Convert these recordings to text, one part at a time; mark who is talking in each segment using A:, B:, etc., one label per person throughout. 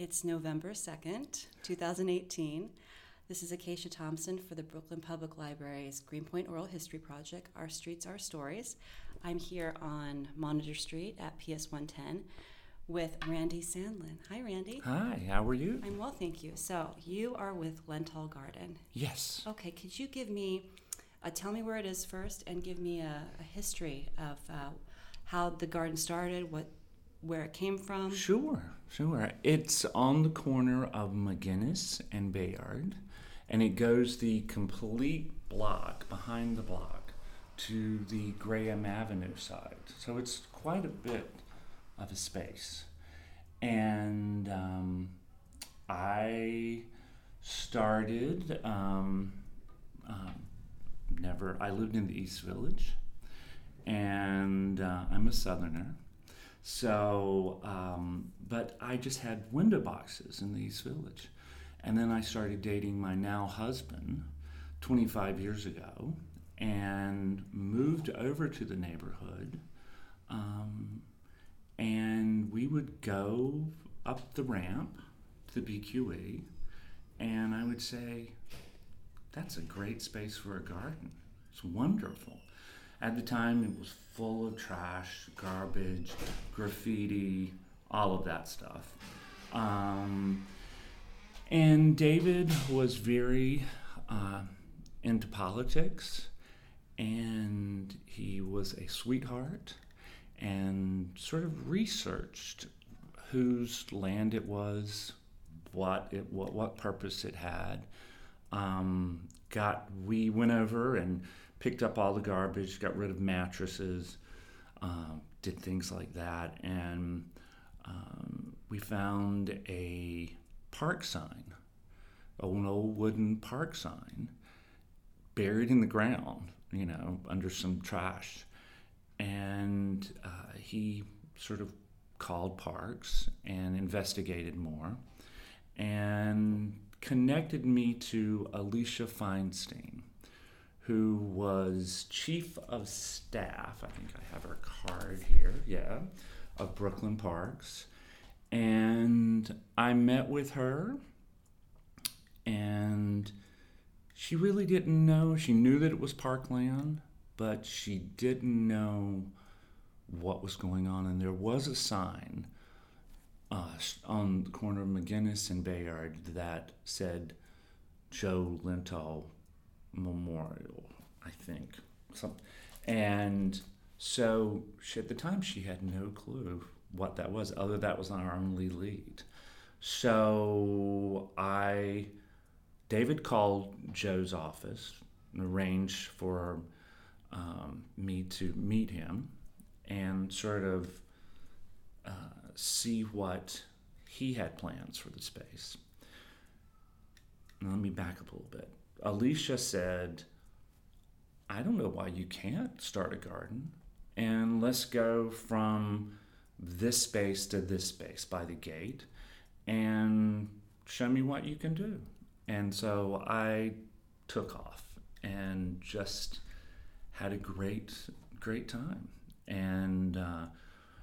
A: It's November 2nd, 2018. This is Acacia Thompson for the Brooklyn Public Library's Greenpoint Oral History Project, Our Streets, Our Stories. I'm here on Monitor Street at PS 110 with Randy Sandlin. Hi, Randy.
B: Hi, how are you?
A: I'm well, thank you. So, you are with Lentol Garden.
B: Yes.
A: Okay, could you give me, uh, tell me where it is first and give me a, a history of uh, how the garden started, what where it came from?
B: Sure, sure. It's on the corner of McGuinness and Bayard, and it goes the complete block behind the block to the Graham Avenue side. So it's quite a bit of a space. And um, I started, um, um, never, I lived in the East Village, and uh, I'm a Southerner. So, um, but I just had window boxes in the East Village. And then I started dating my now husband 25 years ago and moved over to the neighborhood. Um, and we would go up the ramp to the BQE, and I would say, That's a great space for a garden. It's wonderful. At the time, it was full of trash, garbage, graffiti, all of that stuff. Um, and David was very uh, into politics, and he was a sweetheart and sort of researched whose land it was, what it what, what purpose it had. Um, got we went over and picked up all the garbage, got rid of mattresses, uh, did things like that, and um, we found a park sign, an old wooden park sign, buried in the ground, you know, under some trash, and uh, he sort of called parks and investigated more, and connected me to Alicia Feinstein who was chief of staff. I think I have her card here, yeah, of Brooklyn Parks. And I met with her, and she really didn't know. She knew that it was parkland, but she didn't know what was going on. And there was a sign uh, on the corner of McGuinness and Bayard that said Joe Lentol Memorial, I think. Some, and so she, at the time she had no clue what that was, other that was our only lead. So I, David called Joe's office and arranged for um, me to meet him and sort of uh, see what he had plans for the space. Let me back up a little bit. Alicia said, I don't know why you can't start a garden. And let's go from this space to this space by the gate and show me what you can do. And so I took off and just had a great, great time. And uh,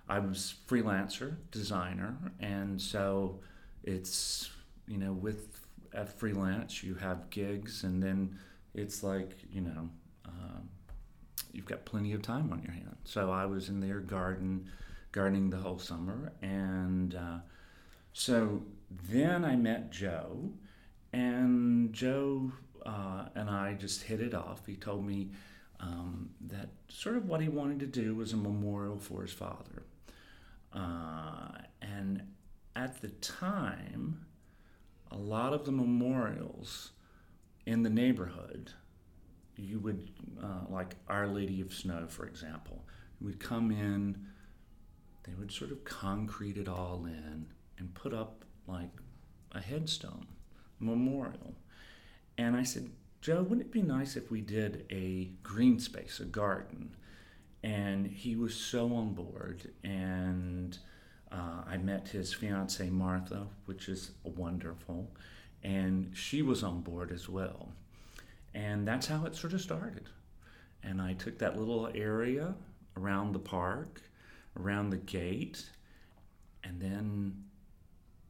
B: I was freelancer, designer, and so it's, you know, with at freelance, you have gigs, and then it's like you know, um, you've got plenty of time on your hands. So I was in their garden, gardening the whole summer, and uh, so then I met Joe, and Joe uh, and I just hit it off. He told me um, that sort of what he wanted to do was a memorial for his father, uh, and at the time a lot of the memorials in the neighborhood, you would, uh, like Our Lady of Snow, for example, would come in, they would sort of concrete it all in and put up like a headstone, memorial. And I said, Joe, wouldn't it be nice if we did a green space, a garden? And he was so on board. And uh, I met his fiancee Martha, which is wonderful, and she was on board as well. And that's how it sort of started. And I took that little area around the park, around the gate, and then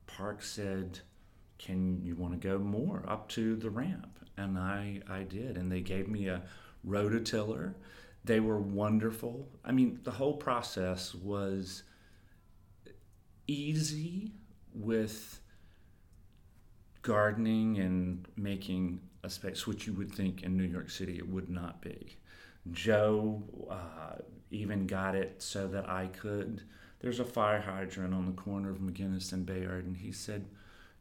B: park said, "Can you want to go more up to the ramp?" And I I did, and they gave me a rototiller. They were wonderful. I mean, the whole process was easy with gardening and making a space, which you would think in New York City it would not be. Joe uh, even got it so that I could. There's a fire hydrant on the corner of McGuinness and Bayard, and he said,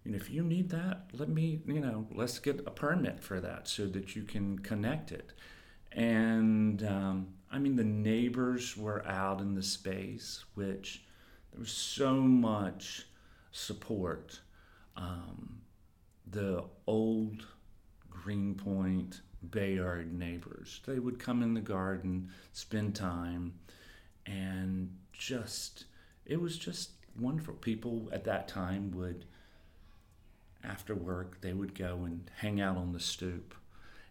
B: you know, if you need that, let me, you know, let's get a permit for that so that you can connect it. And um, I mean, the neighbors were out in the space, which there was so much support. Um, the old Greenpoint Bayard neighbors, they would come in the garden, spend time, and just, it was just wonderful. People at that time would, after work, they would go and hang out on the stoop.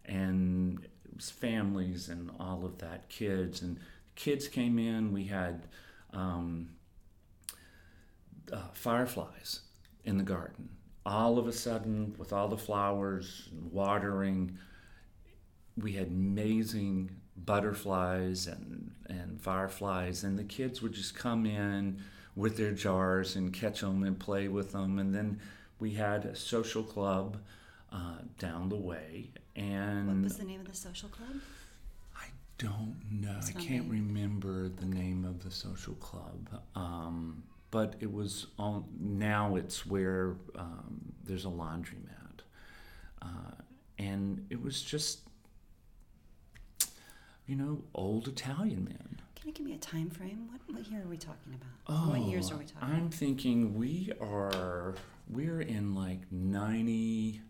B: And it was families and all of that, kids. And kids came in. We had um, uh, fireflies in the garden. All of a sudden, with all the flowers and watering, we had amazing butterflies and, and fireflies, and the kids would just come in with their jars and catch them and play with them. And then we had a social club uh, down the way. And
A: what was the name of the social club?
B: I don't know. I can't remember the name of the social club. Um, but it was on. Now it's where um, there's a laundromat, uh, and it was just, you know, old Italian men.
A: Can you give me a time frame? What, what year are we talking about?
B: Oh,
A: what years are we talking?
B: I'm thinking we are we're in like ninety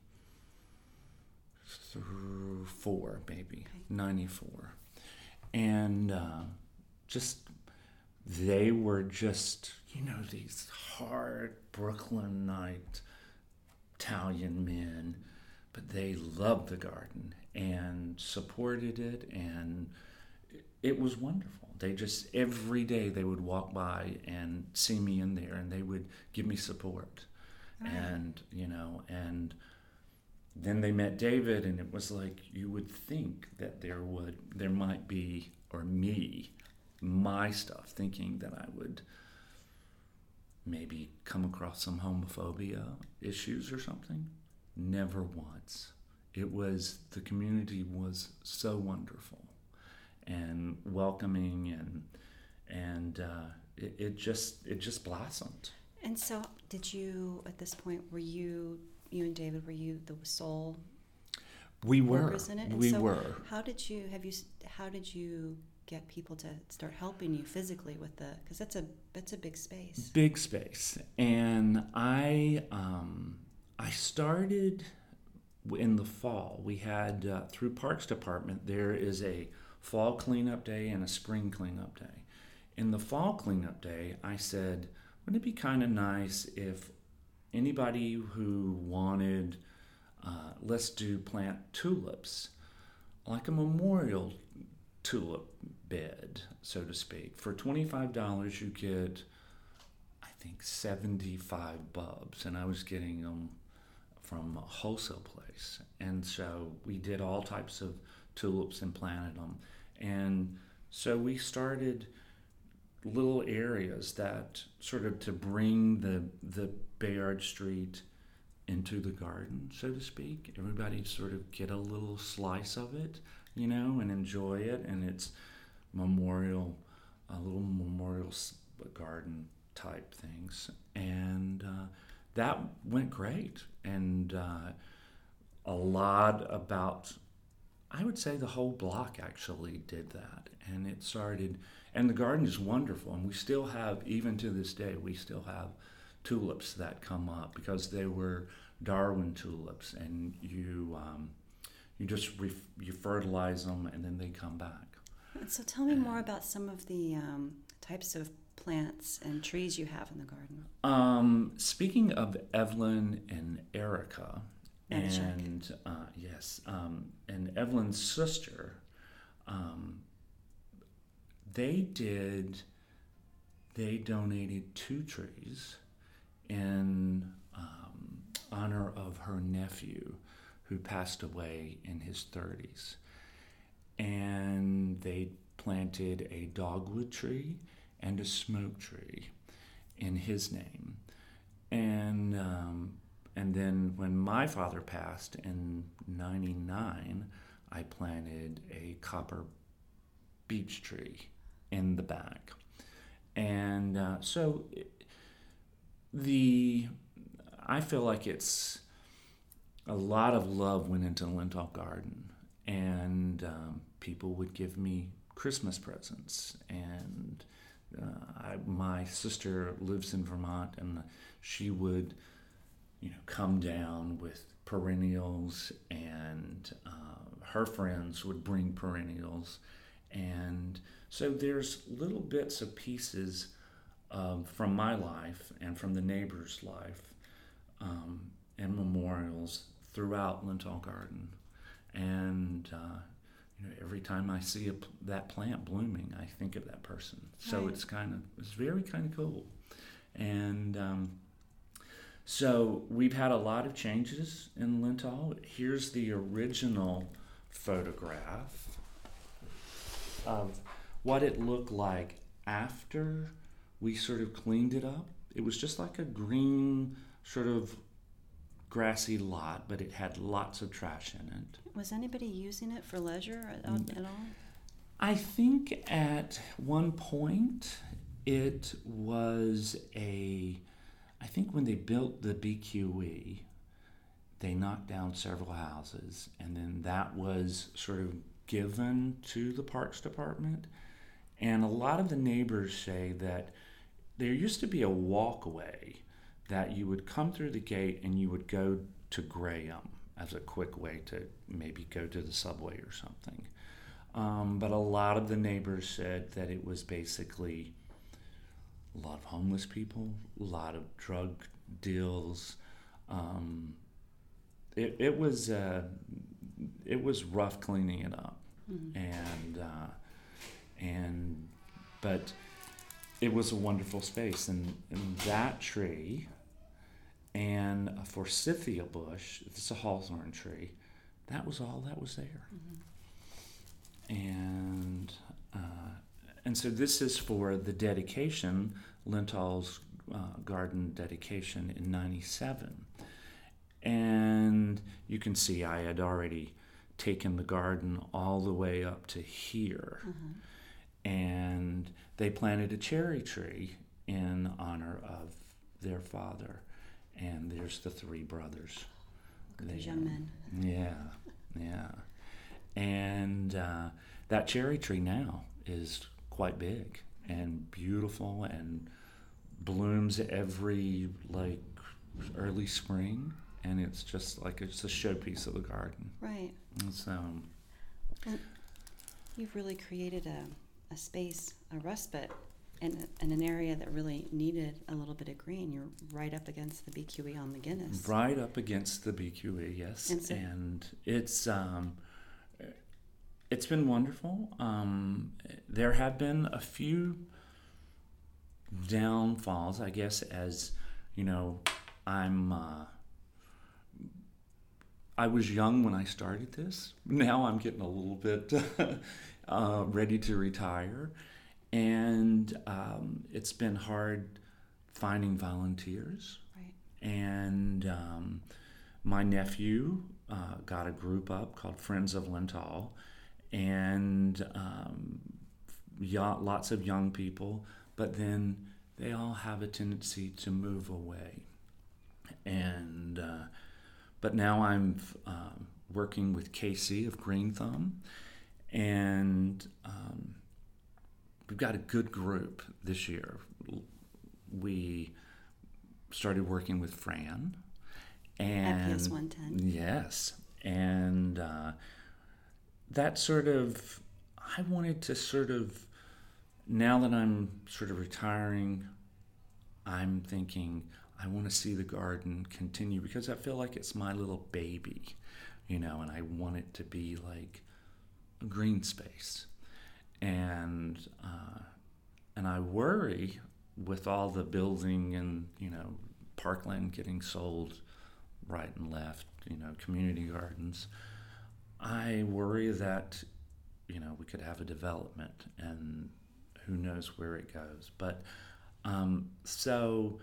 B: four, maybe
A: Okay.
B: ninety four, and uh, just they were just you know these hard Brooklynite Italian men, but they loved the garden and supported it, and it was wonderful. They just every day they would walk by and see me in there, and they would give me support,
A: Right.
B: and you know, and then they met David, and it was like you would think that there would there might be or me, my stuff, thinking that I would maybe come across some homophobia issues or something. Never once. It was the community was so wonderful and welcoming and and uh, it, it just it just blossomed.
A: And so, did you at this point were you you and David were you the sole
B: We were.
A: workers in it?
B: We
A: so
B: were.
A: How did you have you how did you get people to start helping you physically with the because that's a that's a big space.
B: Big space. And I um, I started in the fall. We had uh, through Parks Department there is a fall cleanup day and a spring cleanup day. In the fall cleanup day, I said, wouldn't it be kind of nice if anybody who wanted, uh, let's do plant tulips, like a memorial tulip bed, so to speak. For $25, you get, I think, 75 bulbs, and I was getting them from a wholesale place. And so we did all types of tulips and planted them. And so we started little areas that sort of to bring the the Bayard Street into the garden, so to speak. Everybody sort of get a little slice of it, you know, and enjoy it. And it's memorial, a little memorial garden type things. And uh, that went great. And uh, a lot about, I would say the whole block actually did that. And it started, and the garden is wonderful. And we still have, even to this day, we still have tulips that come up because they were Darwin tulips. And you, um, you just ref- you fertilize them and then they come back.
A: So tell me more about some of the um, types of plants and trees you have in the garden.
B: Um, speaking of Evelyn and Erica, and uh, yes, um, and Evelyn's sister, um, they did. They donated two trees in honor of her nephew who passed away in his 30s. And they planted a dogwood tree and a smoke tree in his name. And, um, and then when my father passed in 99, I planted a copper beech tree in the back. And uh, so the I feel like it's a lot of love went into Lentol Garden, and um, people would give me Christmas presents. And uh, I, my sister lives in Vermont, and she would, you know, come down with perennials, and uh, her friends would bring perennials, and so there's little bits of pieces um, from my life and from the neighbor's life um, and memorials throughout Lentol Garden. And uh, you know, every time I see a, that plant blooming, I think of that person. So right. it's kind of it's very kind of cool. And um, so we've had a lot of changes in Lentol. Here's the original photograph of what it looked like after we sort of cleaned it up. It was just like a green, sort of grassy lot, but it had lots of trash in it.
A: Was anybody using it for leisure at, at all?
B: I think at one point it was a. I think when they built the BQE, they knocked down several houses, and then that was sort of given to the Parks Department. And a lot of the neighbors say that there used to be a walkway that you would come through the gate and you would go to Graham as a quick way to maybe go to the subway or something. Um, but a lot of the neighbors said that it was basically a lot of homeless people, a lot of drug deals. Um, it, it was uh, it was rough cleaning it up, mm-hmm. and uh, and but it was a wonderful space and, and that tree and a forsythia bush it's a hawthorn tree that was all that was there mm-hmm. and uh, and so this is for the dedication Lentol's uh, garden dedication in 97 and you can see i had already taken the garden all the way up to here mm-hmm and they planted a cherry tree in honor of their father. And there's the three brothers.
A: Those young men.
B: Yeah, yeah. And uh, that cherry tree now is quite big and beautiful and blooms every like early spring and it's just like it's a showpiece of the garden
A: right
B: and so
A: you've really created a a space, a respite, and, and an area that really needed a little bit of green. You're right up against the BQE on the Guinness.
B: Right up against the BQE, yes. And, so, and it's um, it's been wonderful. Um, there have been a few downfalls, I guess, as you know, I'm. Uh, I was young when I started this. Now I'm getting a little bit uh, ready to retire. And um, it's been hard finding volunteers.
A: Right.
B: And um, my nephew uh, got a group up called Friends of Lentol, and um, lots of young people, but then they all have a tendency to move away. And uh, but now I'm um, working with Casey of Green Thumb, and um, we've got a good group this year. We started working with Fran, and
A: PS 110.
B: Yes, and uh, that sort of I wanted to sort of now that I'm sort of retiring, I'm thinking I want to see the garden continue because I feel like it's my little baby, you know, and I want it to be like a green space, and uh, and I worry with all the building and you know parkland getting sold right and left, you know, community gardens. I worry that, you know, we could have a development and who knows where it goes. But um, so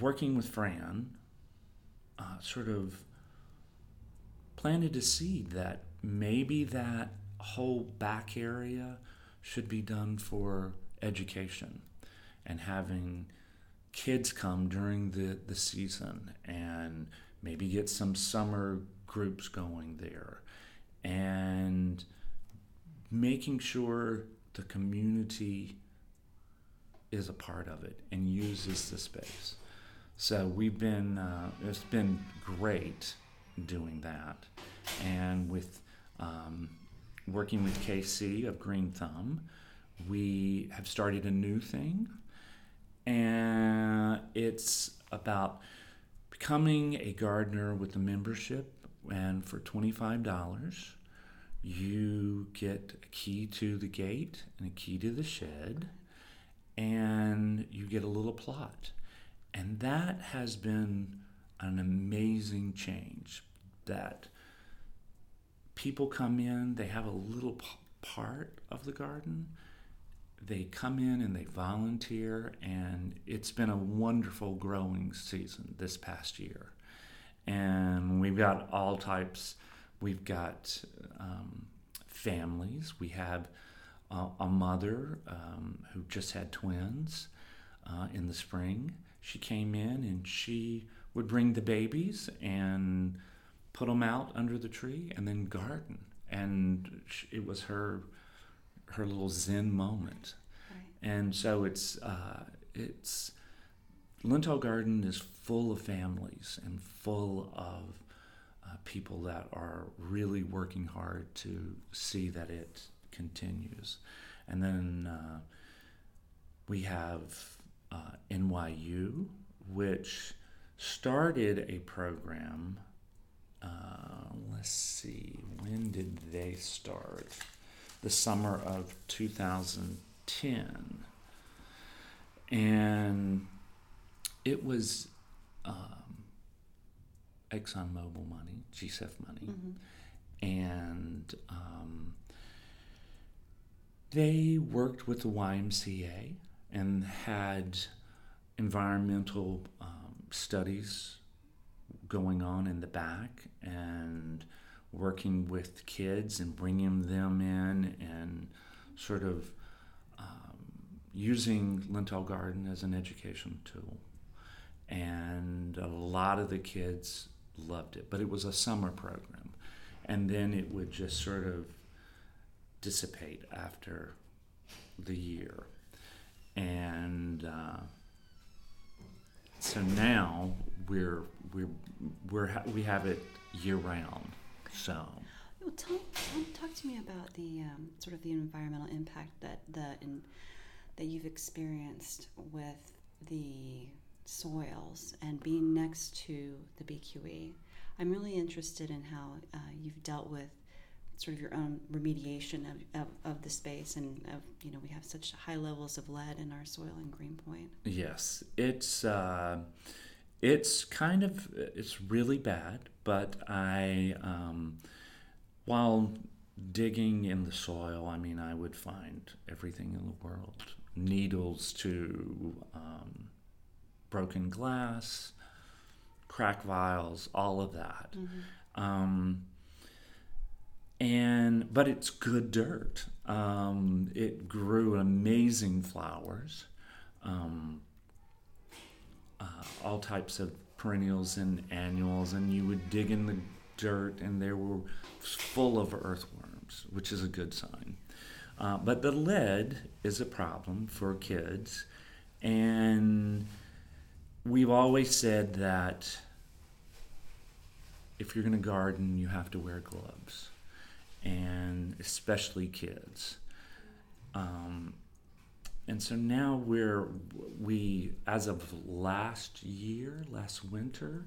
B: working with Fran, uh, sort of planted a seed that maybe that whole back area should be done for education and having kids come during the, the season and maybe get some summer groups going there and making sure the community is a part of it and uses the space. So we've been, uh, it's been great doing that. And with um, working with KC of Green Thumb, we have started a new thing. And it's about becoming a gardener with a membership. And for $25, you get a key to the gate and a key to the shed, and you get a little plot. And that has been an amazing change that people come in, they have a little p- part of the garden. They come in and they volunteer, and it's been a wonderful growing season this past year. And we've got all types. We've got um, families. We have a mother um, who just had twins uh, in the spring. She came in and she would bring the babies and put them out under the tree and then garden. And it was her her little zen moment. Right. And so it's uh, it's Lentol Garden is full of families and full of uh, people that are really working hard to see that it continues. And then uh, we have uh, NYU, which started a program uh, let's see, when did they start? The summer of 2010. And it was um, ExxonMobil money, GCEF money. Mm-hmm. And um, they worked with the YMCA and had environmental um, studies going on in the back and working with kids and bringing them in and sort of um, using Lentol Garden as an education tool. And a lot of the kids loved it, but it was a summer program. And then it would just sort of dissipate after the year. And uh, so now we're we're we're we have it year round. So.
A: Well, tell, tell, talk to me about the um, sort of the environmental impact that the in, that you've experienced with the soils and being next to the BQE. I'm really interested in how uh, you've dealt with sort of your own remediation of, of, of, the space and of you know we have such high levels of lead in our soil in Greenpoint.
B: Yes, it's. Uh, it's kind of it's really bad, but I um, while digging in the soil, I mean, I would find everything in the world, needles to um, broken glass, crack vials, all of that. Mm-hmm. Um, and but it's good dirt. Um, it grew amazing flowers. Um, uh, all types of perennials and annuals, and you would dig in the dirt, and they were full of earthworms, which is a good sign. Uh, but the lead is a problem for kids, and we've always said that if you're going to garden, you have to wear gloves, and especially kids. Um, and so now we're we as of last year last winter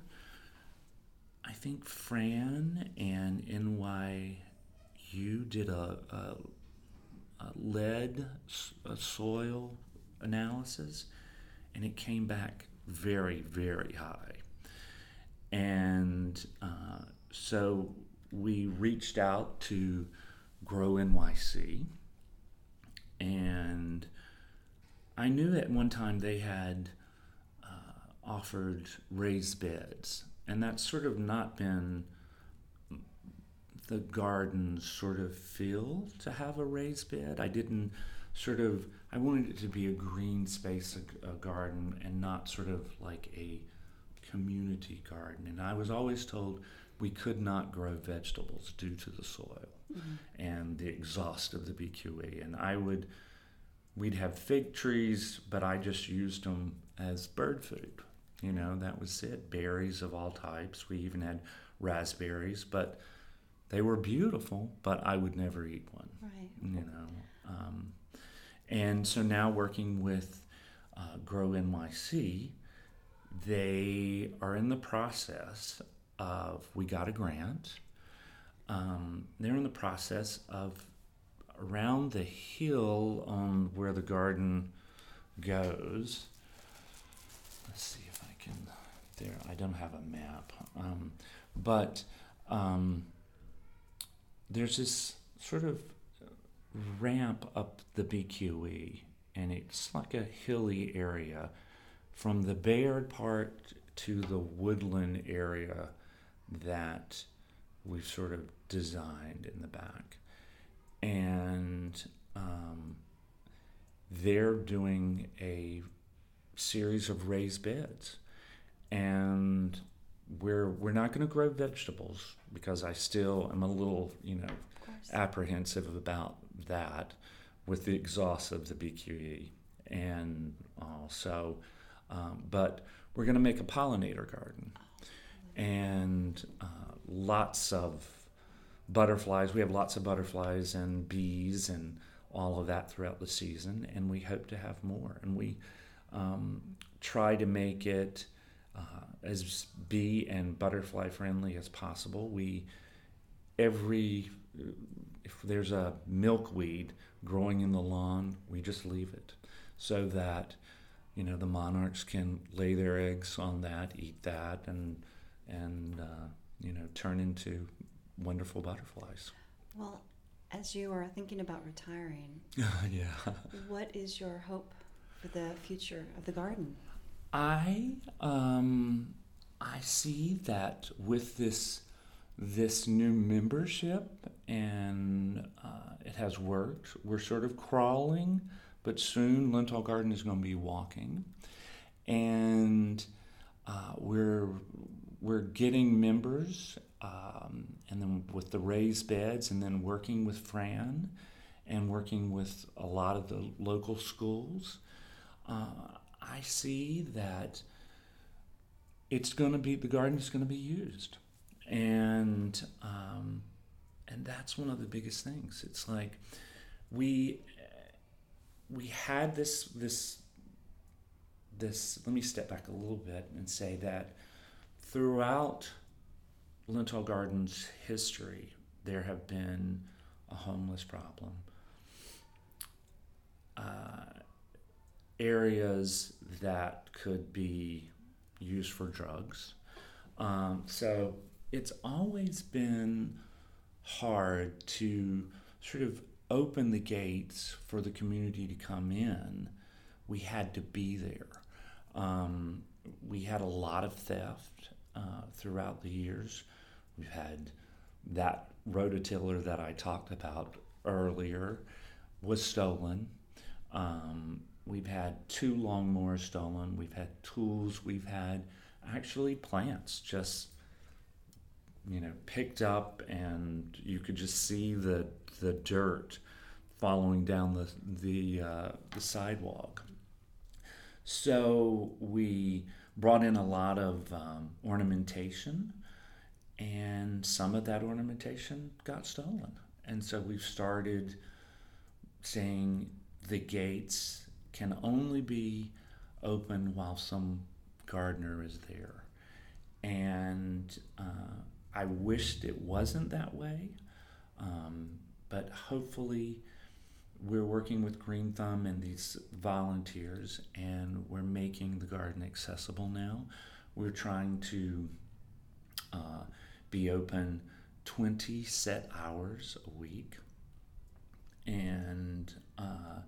B: i think fran and nyu did a, a, a lead a soil analysis and it came back very very high. And uh, so we reached out to Grow NYC, and I knew at one time they had uh, offered raised beds, and that's sort of not been the garden sort of feel to have a raised bed. I didn't sort of I wanted it to be a green space, a, a, garden, and not sort of like a community garden. And I was always told we could not grow vegetables due to the soil mm-hmm. and the exhaust of the BQE. And I would, we'd have fig trees, but I just used them as bird food. You know, that was it. Berries of all types. We even had raspberries, but they were beautiful, but I would never eat one.
A: Right.
B: You know. Um, and so now working with uh, Grow NYC, they are in the process of, we got a grant. Um, they're in the process of around the hill on where the garden goes. Let's see if I can. There, I don't have a map, um, but um, there's this sort of ramp up the BQE, and it's like a hilly area from the Bayard part to the woodland area that we've sort of designed in the back. And um, they're doing a series of raised beds. And we're, we're not going to grow vegetables because I still am a little, you know, apprehensive about that with the exhaust of the BQE. And also, um, but we're going to make a pollinator garden. And uh, lots of butterflies. We have lots of butterflies and bees and all of that throughout the season, and we hope to have more. And we um, try to make it uh, as bee and butterfly friendly as possible. We every if there's a milkweed growing in the lawn, we just leave it so that you know the monarchs can lay their eggs on that, eat that, and and uh, you know turn into wonderful butterflies.
A: Well, as you are thinking about retiring,
B: yeah,
A: what is your hope for the future of the garden?
B: I um, I see that with this this new membership, and uh, it has worked. We're sort of crawling, but soon Lentol Garden is going to be walking, and uh, we're we're getting members, um, and then with the raised beds, and then working with Fran, and working with a lot of the local schools. Uh, I see that it's going to be the garden is going to be used and um, and that's one of the biggest things. It's like we we had this this this. Let me step back a little bit and say that throughout Lentol Gardens history, there have been a homeless problem. Uh, areas that could be used for drugs. Um, so it's always been hard to sort of open the gates for the community to come in. We had to be there. Um, we had a lot of theft uh, throughout the years. We've had that rototiller that I talked about earlier was stolen. Um, we've had two lawnmowers stolen. We've had tools. We've had actually plants just you know picked up and you could just see the the dirt following down the the, uh, the sidewalk. So we brought in a lot of um, ornamentation, and some of that ornamentation got stolen. And so we've started saying the gates can only be open while some gardener is there. And uh, I wished it wasn't that way, um, but hopefully working with Green Thumb and these volunteers, and we're making the garden accessible now. We're trying to uh, be open 20 set hours a week. And uh,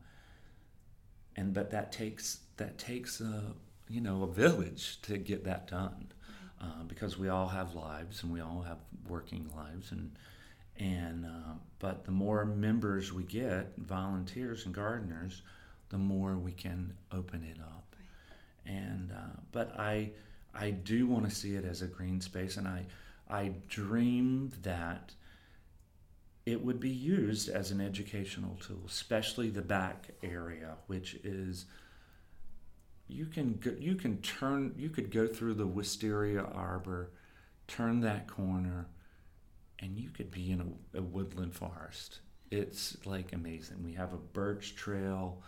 B: and but that takes that takes a you know a village to get that done uh, because we all have lives and we all have working lives and and uh, but the more members we get volunteers and gardeners the more we can open it up. And uh, but i i do want to see it as a green space and i i dream that it would be used as an educational tool especially the back area which is you can go, you can turn you could go through the wisteria arbor turn that corner and you could be in a, a woodland forest. It's like amazing. We have a birch trail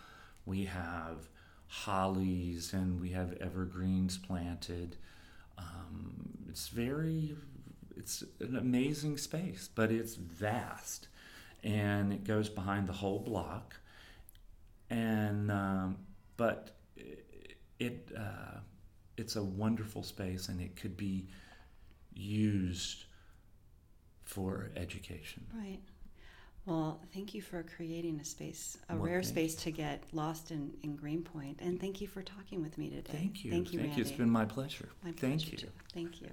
B: we have hollies and we have evergreens planted. Um, it's very it's an amazing space but it's vast and it goes behind the whole block. And um, but it uh, it's a wonderful space and it could be used for education.
A: Right. Well, thank you for creating a space, a
B: Well,
A: rare space to get lost in, in Greenpoint. And thank you for talking with me today.
B: Thank you.
A: Thank you,
B: Thank you. It's
A: Randy.
B: been my pleasure.
A: My
B: Thank
A: pleasure
B: you.
A: too. Thank you.